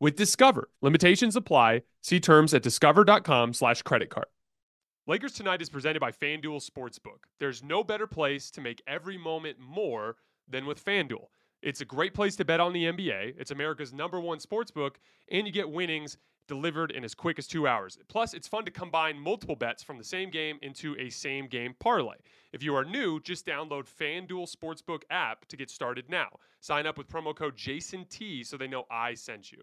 with Discover. Limitations apply. See terms at discover.com slash credit card. Lakers Tonight is presented by FanDuel Sportsbook. There's no better place to make every moment more than with FanDuel. It's a great place to bet on the NBA. It's America's number one sportsbook, and you get winnings delivered in as quick as two hours. Plus, it's fun to combine multiple bets from the same game into a same game parlay. If you are new, just download FanDuel Sportsbook app to get started now. Sign up with promo code JASONT so they know I sent you.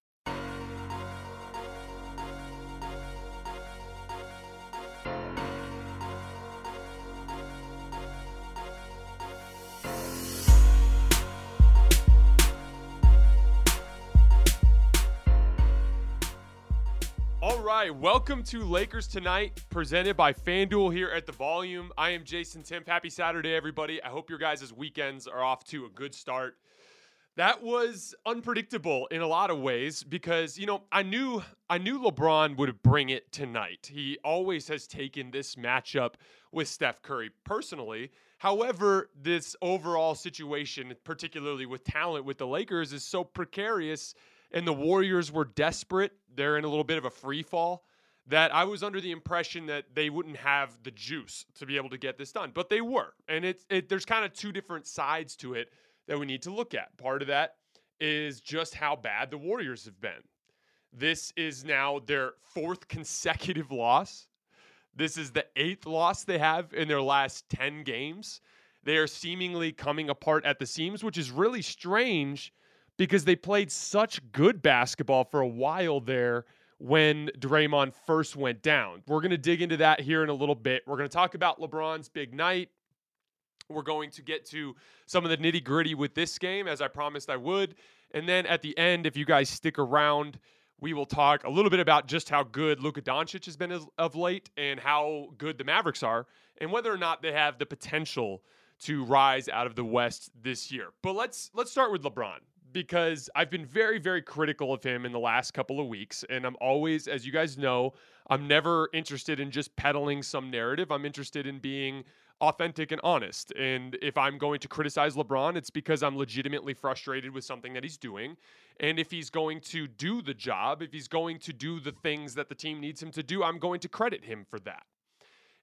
Right, welcome to Lakers Tonight, presented by FanDuel here at the Volume. I am Jason Timpf. Happy Saturday, everybody. I hope your guys' weekends are off to a good start. That was unpredictable in a lot of ways because you know I knew I knew LeBron would bring it tonight. He always has taken this matchup with Steph Curry personally. However, this overall situation, particularly with talent with the Lakers, is so precarious and the Warriors were desperate. They're in a little bit of a free fall. That I was under the impression that they wouldn't have the juice to be able to get this done, but they were. And it's it, there's kind of two different sides to it that we need to look at. Part of that is just how bad the Warriors have been. This is now their fourth consecutive loss. This is the eighth loss they have in their last 10 games. They are seemingly coming apart at the seams, which is really strange because they played such good basketball for a while there when Draymond first went down. We're going to dig into that here in a little bit. We're going to talk about LeBron's big night. We're going to get to some of the nitty gritty with this game, as I promised I would. And then at the end, if you guys stick around, we will talk a little bit about just how good Luka Doncic has been of late and how good the Mavericks are, and whether or not they have the potential to rise out of the West this year. But let's let's start with LeBron because I've been very, very critical of him in the last couple of weeks. And I'm always, as you guys know, I'm never interested in just peddling some narrative. I'm interested in being authentic and honest. And if I'm going to criticize LeBron, it's because I'm legitimately frustrated with something that he's doing. And if he's going to do the job, if he's going to do the things that the team needs him to do, I'm going to credit him for that.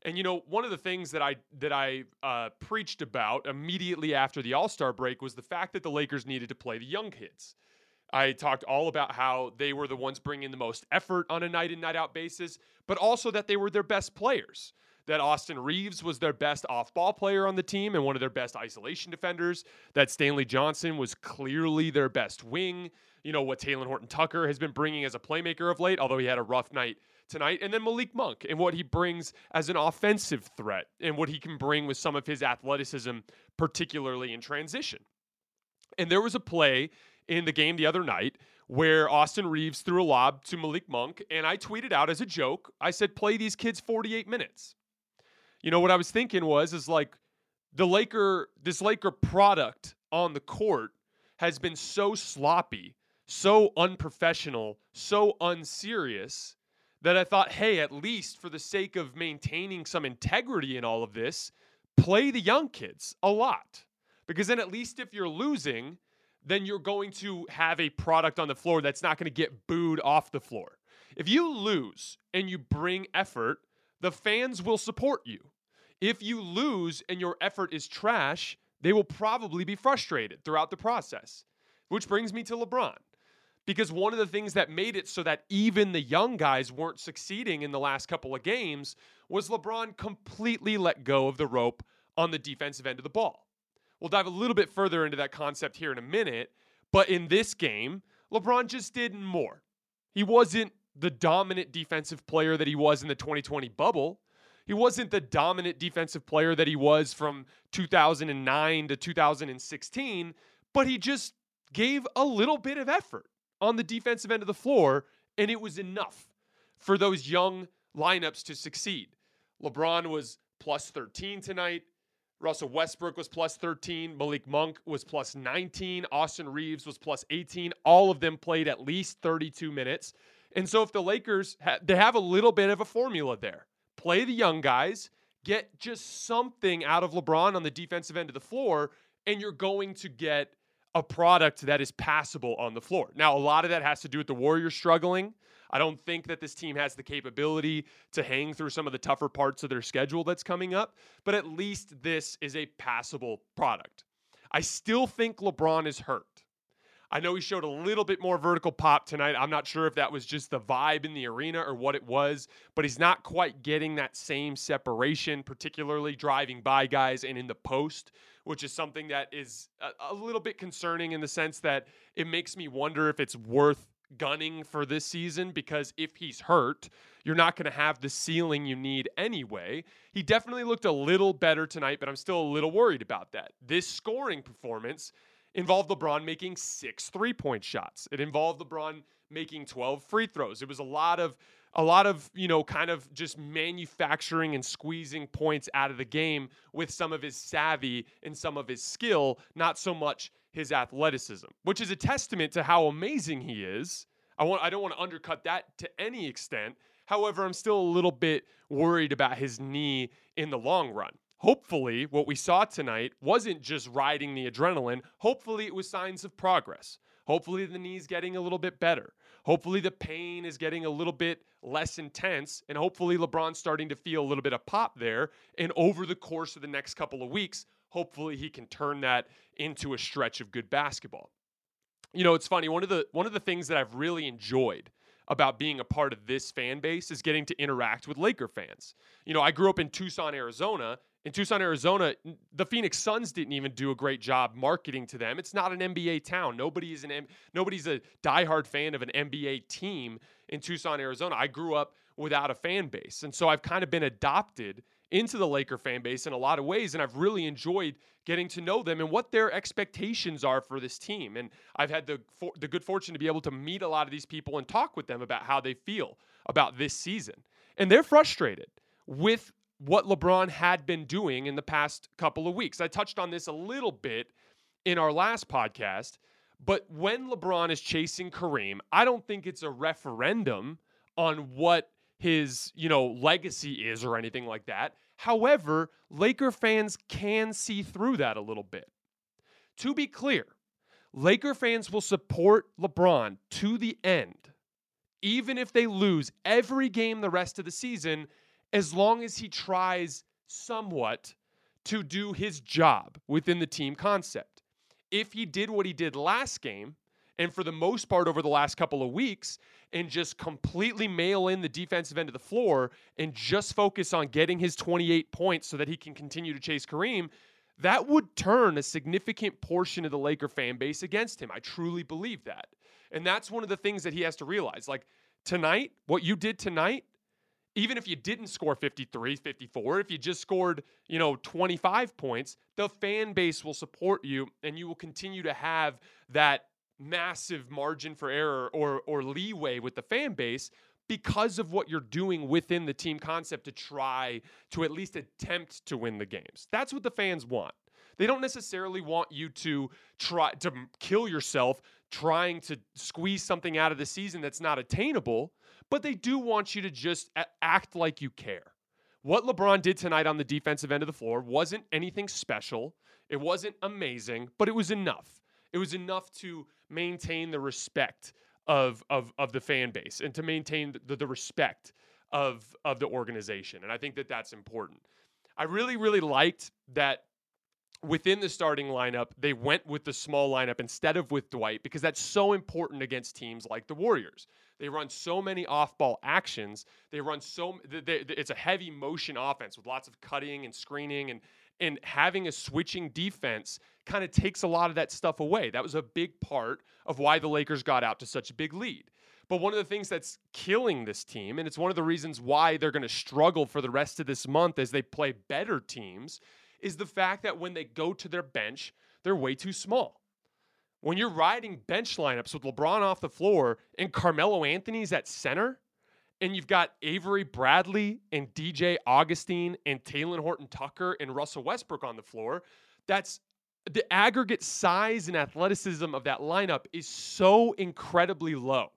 And you know, one of the things that I that I uh, preached about immediately after the All Star break was the fact that the Lakers needed to play the young kids. I talked all about how they were the ones bringing the most effort on a night in night out basis, but also that they were their best players. That Austin Reaves was their best off ball player on the team and one of their best isolation defenders. That Stanley Johnson was clearly their best wing. You know, what Talen Horton Tucker has been bringing as a playmaker of late, although he had a rough night tonight. And then Malik Monk and what he brings as an offensive threat and what he can bring with some of his athleticism, particularly in transition. And there was a play in the game the other night where Austin Reaves threw a lob to Malik Monk. And I tweeted out as a joke, I said, play these kids 48 minutes. You know, what I was thinking was, is like the Laker, this Laker product on the court has been so sloppy, so unprofessional, so unserious that I thought, hey, at least for the sake of maintaining some integrity in all of this, play the young kids a lot. Because then at least if you're losing, then you're going to have a product on the floor that's not going to get booed off the floor. If you lose and you bring effort, the fans will support you. If you lose and your effort is trash, they will probably be frustrated throughout the process. Which brings me to LeBron because one of the things that made it so that even the young guys weren't succeeding in the last couple of games was LeBron completely let go of the rope on the defensive end of the ball. We'll dive a little bit further into that concept here in a minute, but in this game, LeBron just did more. He wasn't the dominant defensive player that he was in the 2020 bubble. He wasn't the dominant defensive player that he was from 2009 to 2016, but he just gave a little bit of effort on the defensive end of the floor, and it was enough for those young lineups to succeed. LeBron was plus 13 tonight. Russell Westbrook was plus 13. Malik Monk was plus 19. Austin Reaves was plus 18. All of them played at least 32 minutes. And so if the Lakers ha- they have a little bit of a formula there. Play the young guys, get just something out of LeBron on the defensive end of the floor and you're going to get a product that is passable on the floor. Now, a lot of that has to do with the Warriors struggling. I don't think that this team has the capability to hang through some of the tougher parts of their schedule that's coming up, but at least this is a passable product. I still think LeBron is hurt. I know he showed a little bit more vertical pop tonight. I'm not sure if that was just the vibe in the arena or what it was, but he's not quite getting that same separation, particularly driving by guys and in the post, which is something that is a, a little bit concerning in the sense that it makes me wonder if it's worth gunning for this season because if he's hurt, you're not going to have the ceiling you need anyway. He definitely looked a little better tonight, but I'm still a little worried about that. This scoring performance involved LeBron making six three point shots. It involved LeBron making 12 free throws. It was a lot of a lot of, you know, kind of just manufacturing and squeezing points out of the game with some of his savvy and some of his skill, not so much his athleticism, which is a testament to how amazing he is. I want I don't want to undercut that to any extent. However, I'm still a little bit worried about his knee in the long run hopefully, what we saw tonight wasn't just riding the adrenaline. Hopefully, it was signs of progress. Hopefully, the knee's getting a little bit better. Hopefully, the pain is getting a little bit less intense. And hopefully, LeBron's starting to feel a little bit of pop there. And over the course of the next couple of weeks, hopefully, he can turn that into a stretch of good basketball. You know, it's funny. One of the one of the things that I've really enjoyed about being a part of this fan base is getting to interact with Laker fans. You know, I grew up in Tucson, Arizona, in Tucson, Arizona, the Phoenix Suns didn't even do a great job marketing to them. It's not an NBA town. Nobody is an M- nobody's a diehard fan of an NBA team in Tucson, Arizona. I grew up without a fan base, and so I've kind of been adopted into the Laker fan base in a lot of ways, and I've really enjoyed getting to know them and what their expectations are for this team. And I've had the for- the good fortune to be able to meet a lot of these people and talk with them about how they feel about this season, and they're frustrated with what LeBron had been doing in the past couple of weeks. I touched on this a little bit in our last podcast, But when LeBron is chasing Kareem, I don't think it's a referendum on what his, you know, legacy is or anything like that. However, Laker fans can see through that a little bit. To be clear, Laker fans will support LeBron to the end, even if they lose every game the rest of the season, as long as he tries somewhat to do his job within the team concept. If he did what he did last game, and for the most part over the last couple of weeks, and just completely mail in the defensive end of the floor and just focus on getting his 28 points so that he can continue to chase Kareem, that would turn a significant portion of the Laker fan base against him. I truly believe that. And that's one of the things that he has to realize. Like tonight, what you did tonight, even if you didn't score 53, 54, if you just scored, you know, 25 points, the fan base will support you and you will continue to have that massive margin for error or or leeway with the fan base because of what you're doing within the team concept to try to at least attempt to win the games. That's what the fans want. They don't necessarily want you to try to kill yourself trying to squeeze something out of the season that's not attainable, but they do want you to just act like you care. What LeBron did tonight on the defensive end of the floor wasn't anything special. It wasn't amazing, but it was enough. It was enough to maintain the respect of of of the fan base and to maintain the, the respect of of the organization. And I think that that's important. I really really liked that within the starting lineup, they went with the small lineup instead of with Dwight because that's so important against teams like the Warriors. They run so many off-ball actions. They run so they, they, it's a heavy motion offense with lots of cutting and screening and and having a switching defense kind of takes a lot of that stuff away. That was a big part of why the Lakers got out to such a big lead. But one of the things that's killing this team, and it's one of the reasons why they're going to struggle for the rest of this month as they play better teams, is the fact that when they go to their bench, they're way too small. When you're riding bench lineups with LeBron off the floor and Carmelo Anthony's at center, and you've got Avery Bradley and DJ Augustin and Talen Horton Tucker and Russell Westbrook on the floor. That's the aggregate size and athleticism of that lineup is so incredibly low.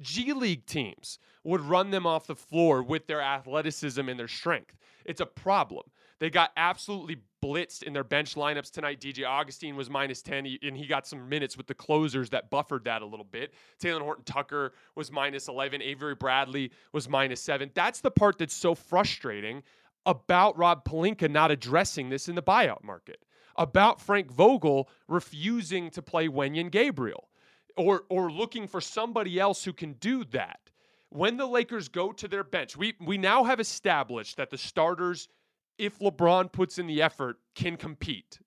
G League teams would run them off the floor with their athleticism and their strength. It's a problem. They got absolutely blitzed in their bench lineups tonight. DJ Augustin was minus 10, and he got some minutes with the closers that buffered that a little bit. Talen Horton Tucker was minus 11. Avery Bradley was minus 7. That's the part that's so frustrating about Rob Pelinka not addressing this in the buyout market, about Frank Vogel refusing to play Wenyen Gabriel or, or looking for somebody else who can do that. When the Lakers go to their bench, we, we now have established that the starters – if LeBron puts in the effort, can compete.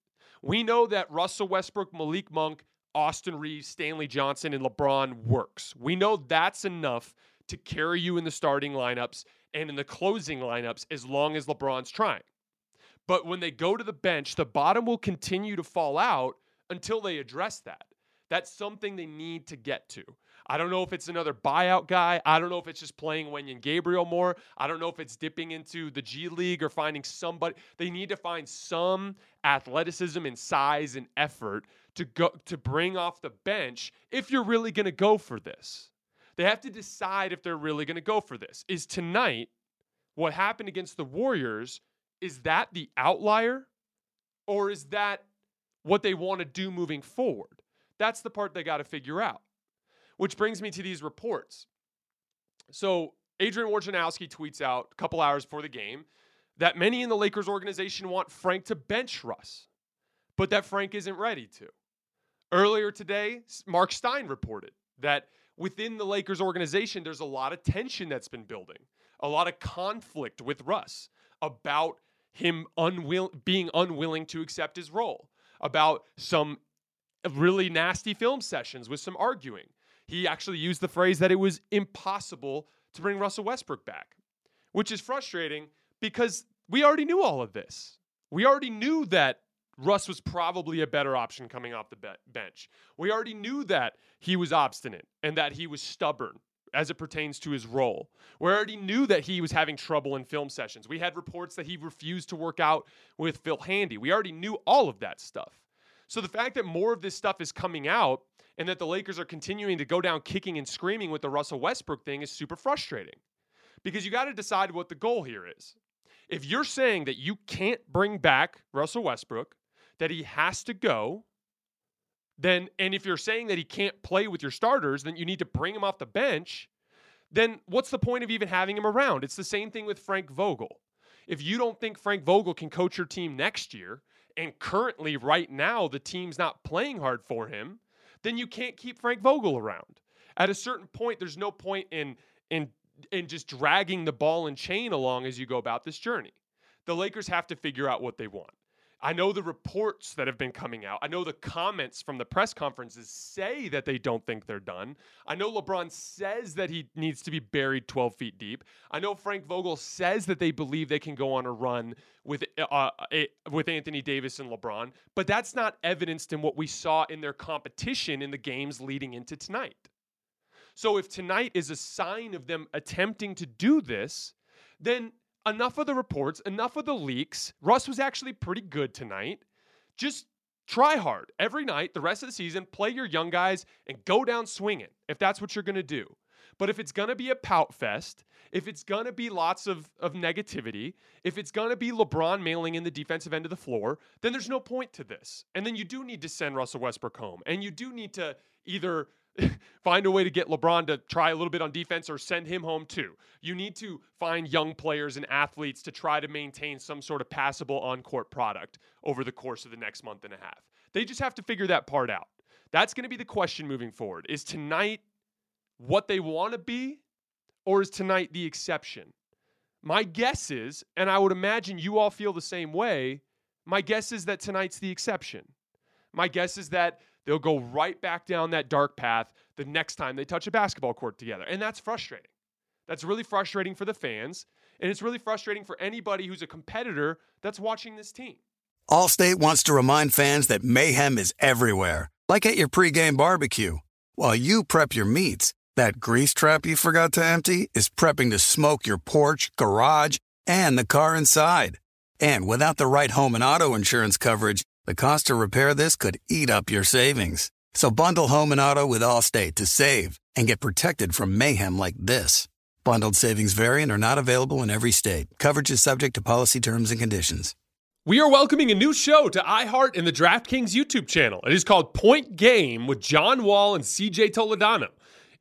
We know that Russell Westbrook, Malik Monk, Austin Reaves, Stanley Johnson, and LeBron works. We know that's enough to carry you in the starting lineups and in the closing lineups as long as LeBron's trying. But when they go to the bench, the bottom will continue to fall out until they address that. That's something they need to get to. I don't know if it's another buyout guy. I don't know if it's just playing Wenyen Gabriel more. I don't know if it's dipping into the G League or finding somebody. They need to find some athleticism and size and effort to go to bring off the bench if you're really going to go for this. They have to decide if they're really going to go for this. Is tonight what happened against the Warriors is that the outlier or is that what they want to do moving forward? That's the part they got to figure out. Which brings me to these reports. So Adrian Wojnarowski tweets out a couple hours before the game that many in the Lakers organization want Frank to bench Russ, but that Frank isn't ready to. Earlier today, Marc Stein reported that within the Lakers organization, there's a lot of tension that's been building, a lot of conflict with Russ about him unwill- being unwilling to accept his role, about some really nasty film sessions with some arguing, he actually used the phrase that it was impossible to bring Russell Westbrook back, which is frustrating because we already knew all of this. We already knew that Russ was probably a better option coming off the be- bench. We already knew that he was obstinate and that he was stubborn as it pertains to his role. We already knew that he was having trouble in film sessions. We had reports that he refused to work out with Phil Handy. We already knew all of that stuff. So the fact that more of this stuff is coming out and that the Lakers are continuing to go down kicking and screaming with the Russell Westbrook thing is super frustrating. Because you got to decide what the goal here is. If you're saying that you can't bring back Russell Westbrook, that he has to go, then and if you're saying that he can't play with your starters, then you need to bring him off the bench, then what's the point of even having him around? It's the same thing with Frank Vogel. If you don't think Frank Vogel can coach your team next year, and currently right now the team's not playing hard for him, then you can't keep Frank Vogel around. At a certain point, there's no point in in in just dragging the ball and chain along as you go about this journey. The Lakers have to figure out what they want. I know the reports that have been coming out. I know the comments from the press conferences say that they don't think they're done. I know LeBron says that he needs to be buried 12 feet deep. I know Frank Vogel says that they believe they can go on a run with uh, with Anthony Davis and LeBron, but that's not evidenced in what we saw in their competition in the games leading into tonight. So if tonight is a sign of them attempting to do this, then enough of the reports, enough of the leaks. Russ was actually pretty good tonight. Just try hard every night, the rest of the season, play your young guys and go down swinging if that's what you're going to do. But if it's going to be a pout fest, if it's going to be lots of, of negativity, if it's going to be LeBron mailing in the defensive end of the floor, then there's no point to this. And then you do need to send Russell Westbrook home. And you do need to either find a way to get LeBron to try a little bit on defense or send him home too. You need to find young players and athletes to try to maintain some sort of passable on court product over the course of the next month and a half. They just have to figure that part out. That's going to be the question moving forward. Is tonight what they want to be, or is tonight the exception? My guess is, and I would imagine you all feel the same way, my guess is that tonight's the exception. My guess is that they'll go right back down that dark path the next time they touch a basketball court together. And that's frustrating. That's really frustrating for the fans. And it's really frustrating for anybody who's a competitor that's watching this team. Allstate wants to remind fans that mayhem is everywhere, like at your pregame barbecue. While you prep your meats, that grease trap you forgot to empty is prepping to smoke your porch, garage, and the car inside. And without the right home and auto insurance coverage, the cost to repair this could eat up your savings. So bundle home and auto with Allstate to save and get protected from mayhem like this. Bundled savings variant are not available in every state. Coverage is subject to policy terms and conditions. We are welcoming a new show to iHeart and the DraftKings YouTube channel. It is called Point Game with John Wall and CJ Toledano.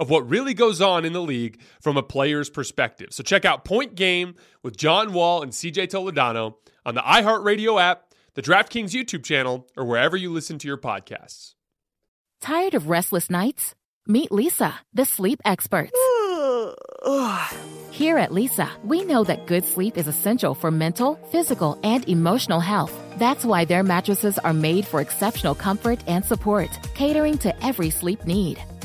of what really goes on in the league from a player's perspective. So check out Point Game with John Wall and CJ Toledano on the iHeartRadio app, the DraftKings YouTube channel, or wherever you listen to your podcasts. Tired of restless nights? Meet Leesa, the sleep experts. Here at Leesa, we know that good sleep is essential for mental, physical, and emotional health. That's why their mattresses are made for exceptional comfort and support, catering to every sleep need.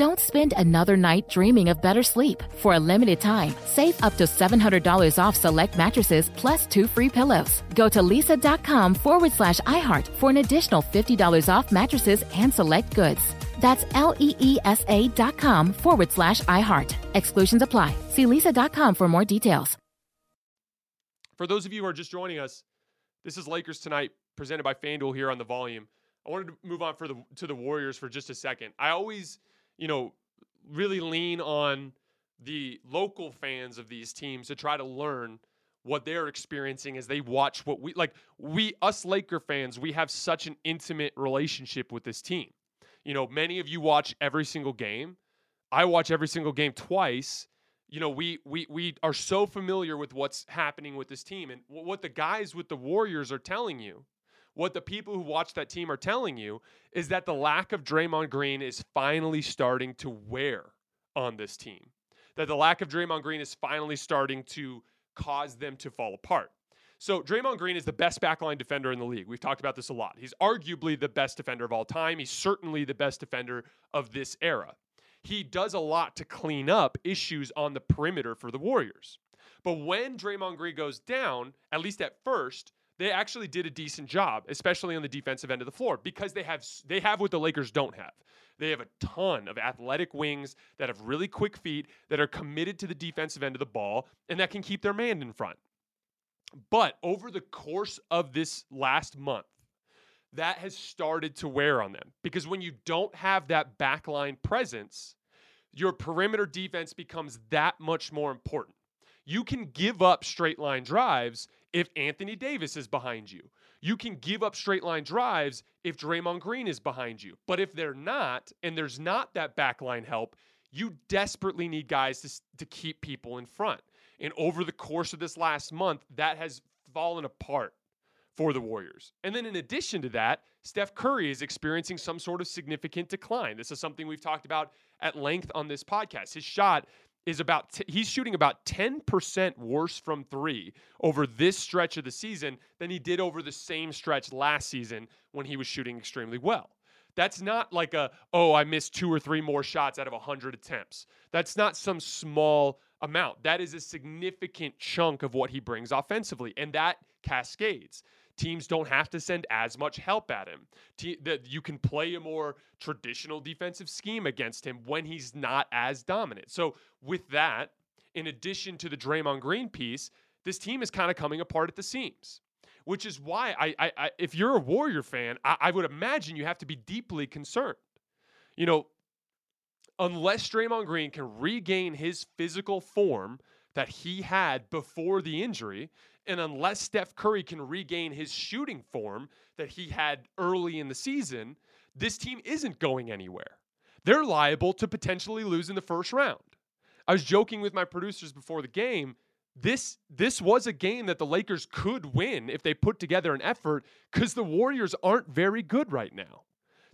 Don't spend another night dreaming of better sleep. For a limited time, save up to $700 off select mattresses plus two free pillows. Go to leesa.com forward slash iHeart for an additional $50 off mattresses and select goods. That's L E E S A dot com forward slash iHeart. Exclusions apply. See leesa.com for more details. For those of you who are just joining us, this is Lakers Tonight presented by FanDuel here on the volume. I wanted to move on for the to the Warriors for just a second. I always you know, really lean on the local fans of these teams to try to learn what they're experiencing as they watch what we like we us Laker fans we have such an intimate relationship with this team. You know, many of you watch every single game. I watch every single game twice. you know, we we we are so familiar with what's happening with this team and what the guys with the Warriors are telling you, what the people who watch that team are telling you is that the lack of Draymond Green is finally starting to wear on this team. That the lack of Draymond Green is finally starting to cause them to fall apart. So Draymond Green is the best backline defender in the league. We've talked about this a lot. He's arguably the best defender of all time. He's certainly the best defender of this era he does a lot to clean up issues on the perimeter for the Warriors. But when Draymond Green goes down, at least at first, they actually did a decent job, especially on the defensive end of the floor, because they have they have what the Lakers don't have. They have a ton of athletic wings that have really quick feet that are committed to the defensive end of the ball and that can keep their man in front. But over the course of this last month, that has started to wear on them because when you don't have that backline presence, your perimeter defense becomes that much more important. You can give up straight line drives if Anthony Davis is behind you. You can give up straight line drives if Draymond Green is behind you. But if they're not, and there's not that backline help, you desperately need guys to, to keep people in front. And over the course of this last month, that has fallen apart for the Warriors. And then in addition to that, Steph Curry is experiencing some sort of significant decline. This is something we've talked about at length on this podcast. His shot is about t- he's shooting about 10% worse from 3 over this stretch of the season than he did over the same stretch last season when he was shooting extremely well. That's not like a oh I missed two or three more shots out of 100 attempts. That's not some small amount. That is a significant chunk of what he brings offensively and that cascades teams don't have to send as much help at him. Te- that you can play a more traditional defensive scheme against him when he's not as dominant. So with that, in addition to the Draymond Green piece, this team is kind of coming apart at the seams. Which is why I, I, I if you're a Warrior fan, I, I would imagine you have to be deeply concerned. You know, unless Draymond Green can regain his physical form that he had before the injury, and unless Steph Curry can regain his shooting form that he had early in the season, this team isn't going anywhere. They're liable to potentially lose in the first round. I was joking with my producers before the game. This this was a game that the Lakers could win if they put together an effort cuz the Warriors aren't very good right now.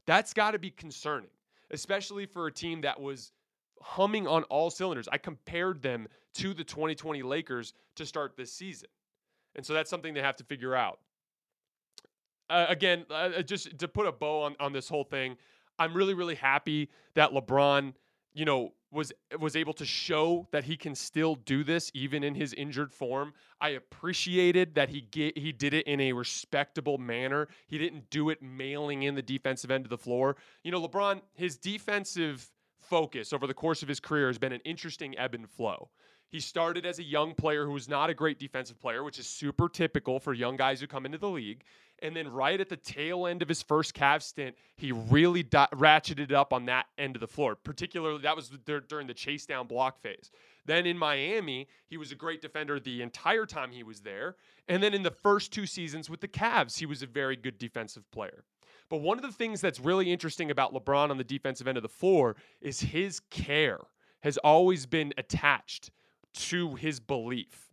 That's got to be concerning, especially for a team that was humming on all cylinders. I compared them to the 2020 Lakers to start this season. And so that's something they have to figure out. Uh, again, uh, uh, just to put a bow on, on this whole thing, I'm really, really happy that LeBron, you know, was was able to show that he can still do this even in his injured form. I appreciated that he get, he did it in a respectable manner. He didn't do it mailing in the defensive end of the floor. You know, LeBron, his defensive focus over the course of his career has been an interesting ebb and flow. He started as a young player who was not a great defensive player, which is super typical for young guys who come into the league. And then right at the tail end of his first Cavs stint, he really di- ratcheted up on that end of the floor. Particularly, that was during the chase down block phase. Then in Miami, he was a great defender the entire time he was there. And then in the first two seasons with the Cavs, he was a very good defensive player. But one of the things that's really interesting about LeBron on the defensive end of the floor is his care has always been attached to his belief.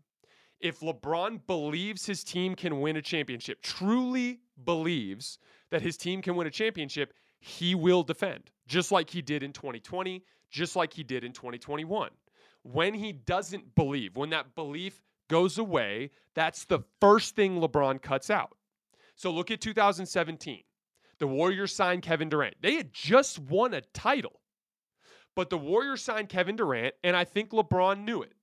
If LeBron believes his team can win a championship, truly believes that his team can win a championship, he will defend, just like he did in 2020, just like he did in 2021. When he doesn't believe, when that belief goes away, that's the first thing LeBron cuts out. So look at 2017. The Warriors signed Kevin Durant. They had just won a title, but the Warriors signed Kevin Durant, and I think LeBron knew it.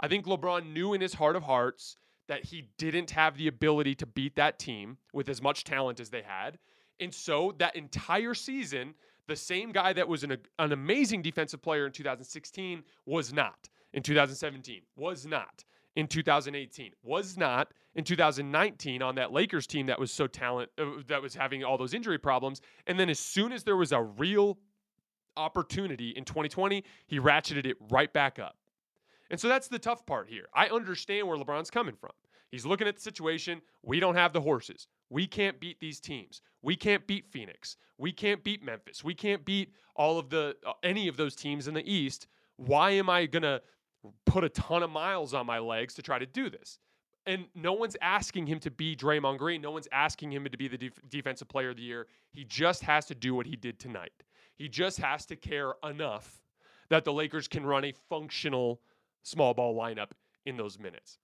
I think LeBron knew in his heart of hearts that he didn't have the ability to beat that team with as much talent as they had. And so that entire season, the same guy that was an, an amazing defensive player in 2016 was not. In 2017, was not. In 2018, was not. In 2019, on that Lakers team that was so talent, uh, that was having all those injury problems. And then as soon as there was a real opportunity in 2020, he ratcheted it right back up. And so that's the tough part here. I understand where LeBron's coming from. He's looking at the situation. We don't have the horses. We can't beat these teams. We can't beat Phoenix. We can't beat Memphis. We can't beat all of the uh, any of those teams in the East. Why am I going to put a ton of miles on my legs to try to do this. And no one's asking him to be Draymond Green. No one's asking him to be the def- defensive player of the year. He just has to do what he did tonight. He just has to care enough that the Lakers can run a functional small ball lineup in those minutes.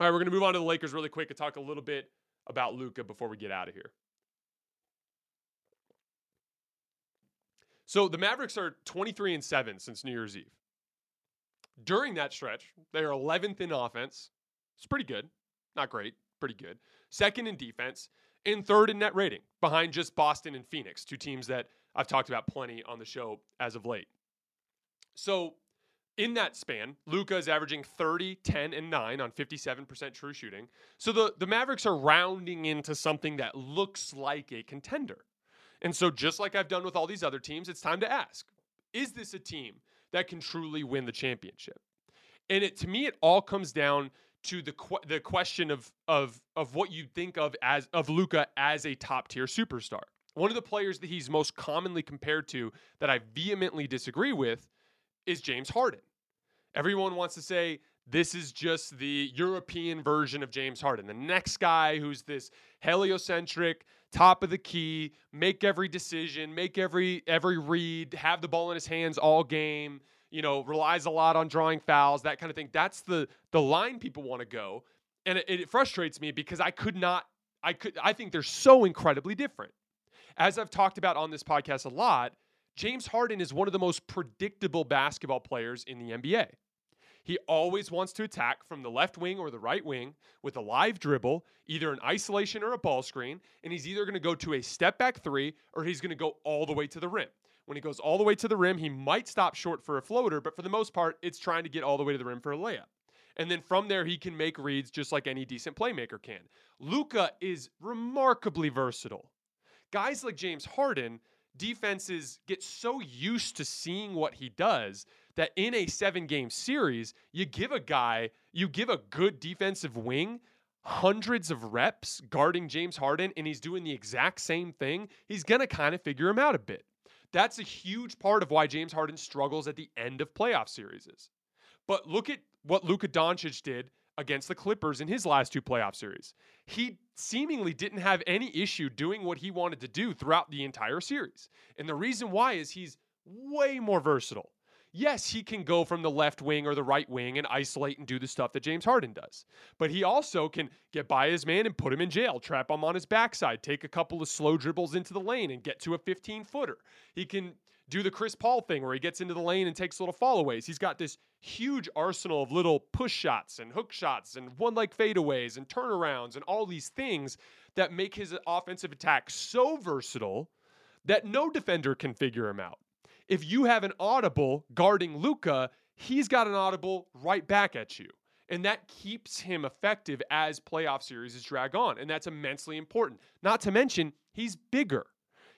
All right, we're going to move on to the Lakers really quick and talk a little bit about Luka before we get out of here. So the Mavericks are 23 and 7 since New Year's Eve. During that stretch, they are 11th in offense. It's pretty good. Not great, pretty good. Second in defense and third in net rating, behind just Boston and Phoenix, two teams that I've talked about plenty on the show as of late. So in that span, Luka is averaging 30, 10, and 9 on 57% true shooting. So the, the Mavericks are rounding into something that looks like a contender. And so, just like I've done with all these other teams, it's time to ask is this a team that can truly win the championship? And it, to me, it all comes down to the the question of of of what you think of as of Luka as a top tier superstar. One of the players that he's most commonly compared to that I vehemently disagree with is James Harden. Everyone wants to say this is just the European version of James Harden, the next guy who's this heliocentric, top of the key, make every decision, make every every read, have the ball in his hands all game, you know, relies a lot on drawing fouls, that kind of thing. That's the the line people want to go. And it, it frustrates me because I could not I could I think they're so incredibly different. As I've talked about on this podcast a lot, James Harden is one of the most predictable basketball players in the NBA. He always wants to attack from the left wing or the right wing with a live dribble, either an isolation or a ball screen, and he's either going to go to a step back three or he's going to go all the way to the rim. When he goes all the way to the rim, he might stop short for a floater, but for the most part, it's trying to get all the way to the rim for a layup. And then from there, he can make reads just like any decent playmaker can. Luka is remarkably versatile. Guys like James Harden, defenses get so used to seeing what he does that in a seven game series, you give a guy, you give a good defensive wing hundreds of reps guarding James Harden and he's doing the exact same thing, he's going to kind of figure him out a bit. That's a huge part of why James Harden struggles at the end of playoff series. But look at what Luka Doncic did against the Clippers in his last two playoff series. He seemingly didn't have any issue doing what he wanted to do throughout the entire series. And the reason why is he's way more versatile yes, he can go from the left wing or the right wing and isolate and do the stuff that James Harden does. But he also can get by his man and put him in jail, trap him on his backside, take a couple of slow dribbles into the lane and get to a 15 footer. He can do the Chris Paul thing where he gets into the lane and takes little fallaways. He's got this huge arsenal of little push shots and hook shots and one leg fadeaways and turnarounds and all these things that make his offensive attack so versatile that no defender can figure him out if you have an audible guarding Luka, he's got an audible right back at you. And that keeps him effective as playoff series is drag on. And that's immensely important. Not to mention, he's bigger.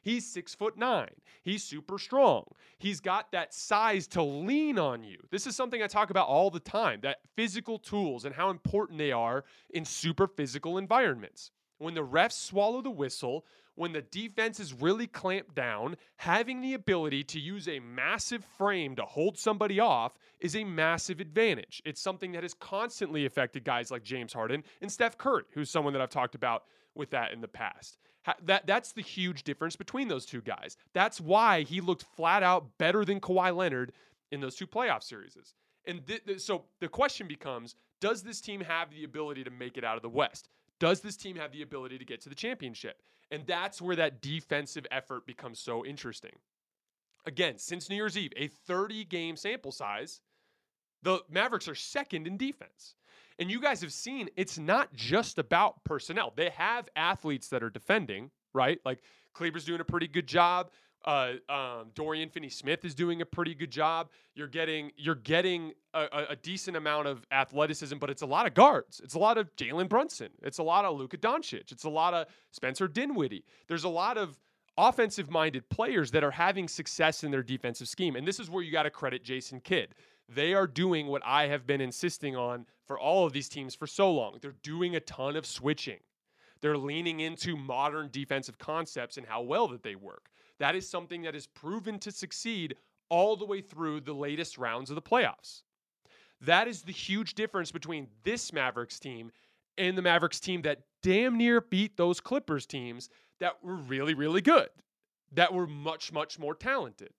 He's six foot nine. He's super strong. He's got that size to lean on you. This is something I talk about all the time that physical tools and how important they are in super physical environments. When the refs swallow the whistle, when the defense is really clamped down, having the ability to use a massive frame to hold somebody off is a massive advantage. It's something that has constantly affected guys like James Harden and Steph Curry, who's someone that I've talked about with that in the past. That that's the huge difference between those two guys. That's why he looked flat out better than Kawhi Leonard in those two playoff series. And th- th- so the question becomes, does this team have the ability to make it out of the West? Does this team have the ability to get to the championship? And that's where that defensive effort becomes so interesting. Again, since New Year's Eve, a 30 game sample size, the Mavericks are second in defense. And you guys have seen it's not just about personnel. They have athletes that are defending, right? Like Kleber's doing a pretty good job. Uh, um, Dorian Finney-Smith is doing a pretty good job. You're getting you're getting a, a, decent amount of athleticism, but it's a lot of guards. It's a lot of Jalen Brunson. It's a lot of Luka Doncic. It's a lot of Spencer Dinwiddie. There's a lot of offensive minded players that are having success in their defensive scheme, and this is where you got to credit Jason Kidd. They are doing what I have been insisting on for all of these teams for so long. They're doing a ton of switching. They're leaning into modern defensive concepts and how well that they work. That is something that is proven to succeed all the way through the latest rounds of the playoffs. That is the huge difference between this Mavericks team and the Mavericks team that damn near beat those Clippers teams that were really, really good, that were much, much more talented.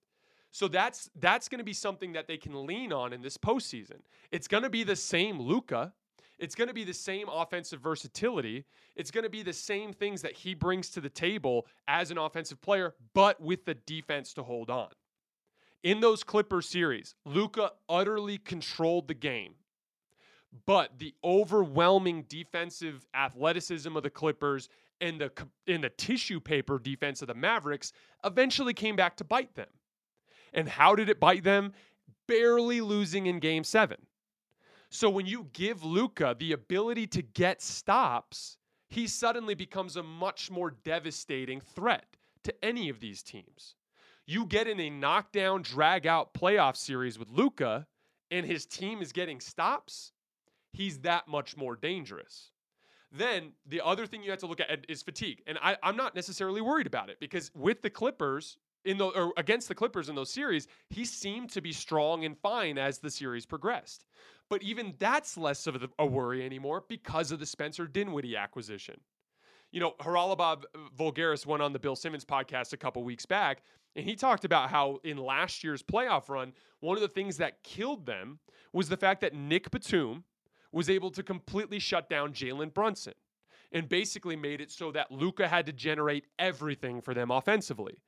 So that's that's going to be something that they can lean on in this postseason. It's going to be the same Luka. It's going to be the same offensive versatility. It's going to be the same things that he brings to the table as an offensive player, but with the defense to hold on. In those Clippers series, Luka utterly controlled the game. But the overwhelming defensive athleticism of the Clippers and the in the tissue paper defense of the Mavericks eventually came back to bite them. And how did it bite them? Barely losing in game 7. So when you give Luka the ability to get stops, he suddenly becomes a much more devastating threat to any of these teams. You get in a knockdown, drag out playoff series with Luka, and his team is getting stops, he's that much more dangerous. Then the other thing you have to look at is fatigue. And I, am not necessarily worried about it because with the Clippers, in the or against the Clippers in those series, he seemed to be strong and fine as the series progressed. But even that's less of a worry anymore because of the Spencer Dinwiddie acquisition. You know, Haralabos uh, Voulgaris went on the Bill Simmons podcast a couple weeks back, and he talked about how in last year's playoff run, one of the things that killed them was the fact that Nick Batum was able to completely shut down Jalen Brunson and basically made it so that Luka had to generate everything for them offensively.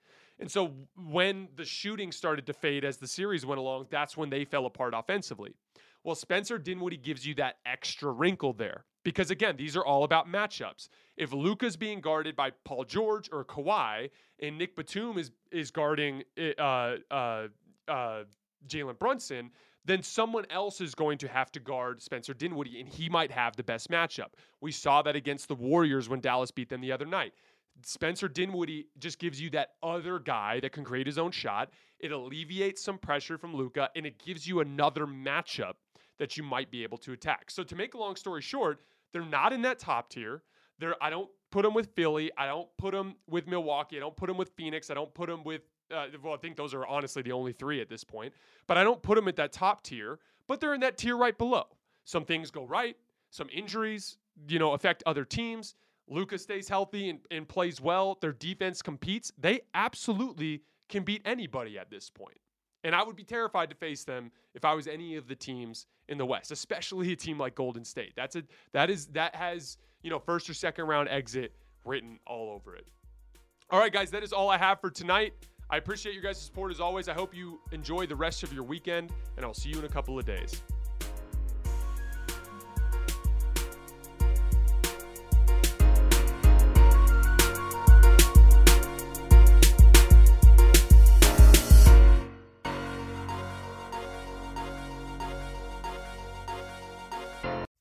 And so when the shooting started to fade as the series went along, that's when they fell apart offensively. Well, Spencer Dinwiddie gives you that extra wrinkle there. Because again, these are all about matchups. If Luka's being guarded by Paul George or Kawhi, and Nick Batum is is guarding uh, uh, uh, Jalen Brunson, then someone else is going to have to guard Spencer Dinwiddie, and he might have the best matchup. We saw that against the Warriors when Dallas beat them the other night. Spencer Dinwiddie just gives you that other guy that can create his own shot. It alleviates some pressure from Luka, and it gives you another matchup that you might be able to attack. So to make a long story short, they're not in that top tier. They're I don't put them with Philly. I don't put them with Milwaukee. I don't put them with Phoenix. I don't put them with uh, well, I think those are honestly the only three at this point. But I don't put them at that top tier. But they're in that tier right below. Some things go right. Some injuries, you know, affect other teams. Lucas stays healthy and, and plays well. Their defense competes. They absolutely can beat anybody at this point. And I would be terrified to face them if I was any of the teams in the West, especially a team like Golden State. That's a that is that has, you know, first or second round exit written all over it. All right, guys, that is all I have for tonight. I appreciate your guys' support as always. I hope you enjoy the rest of your weekend, and I'll see you in a couple of days.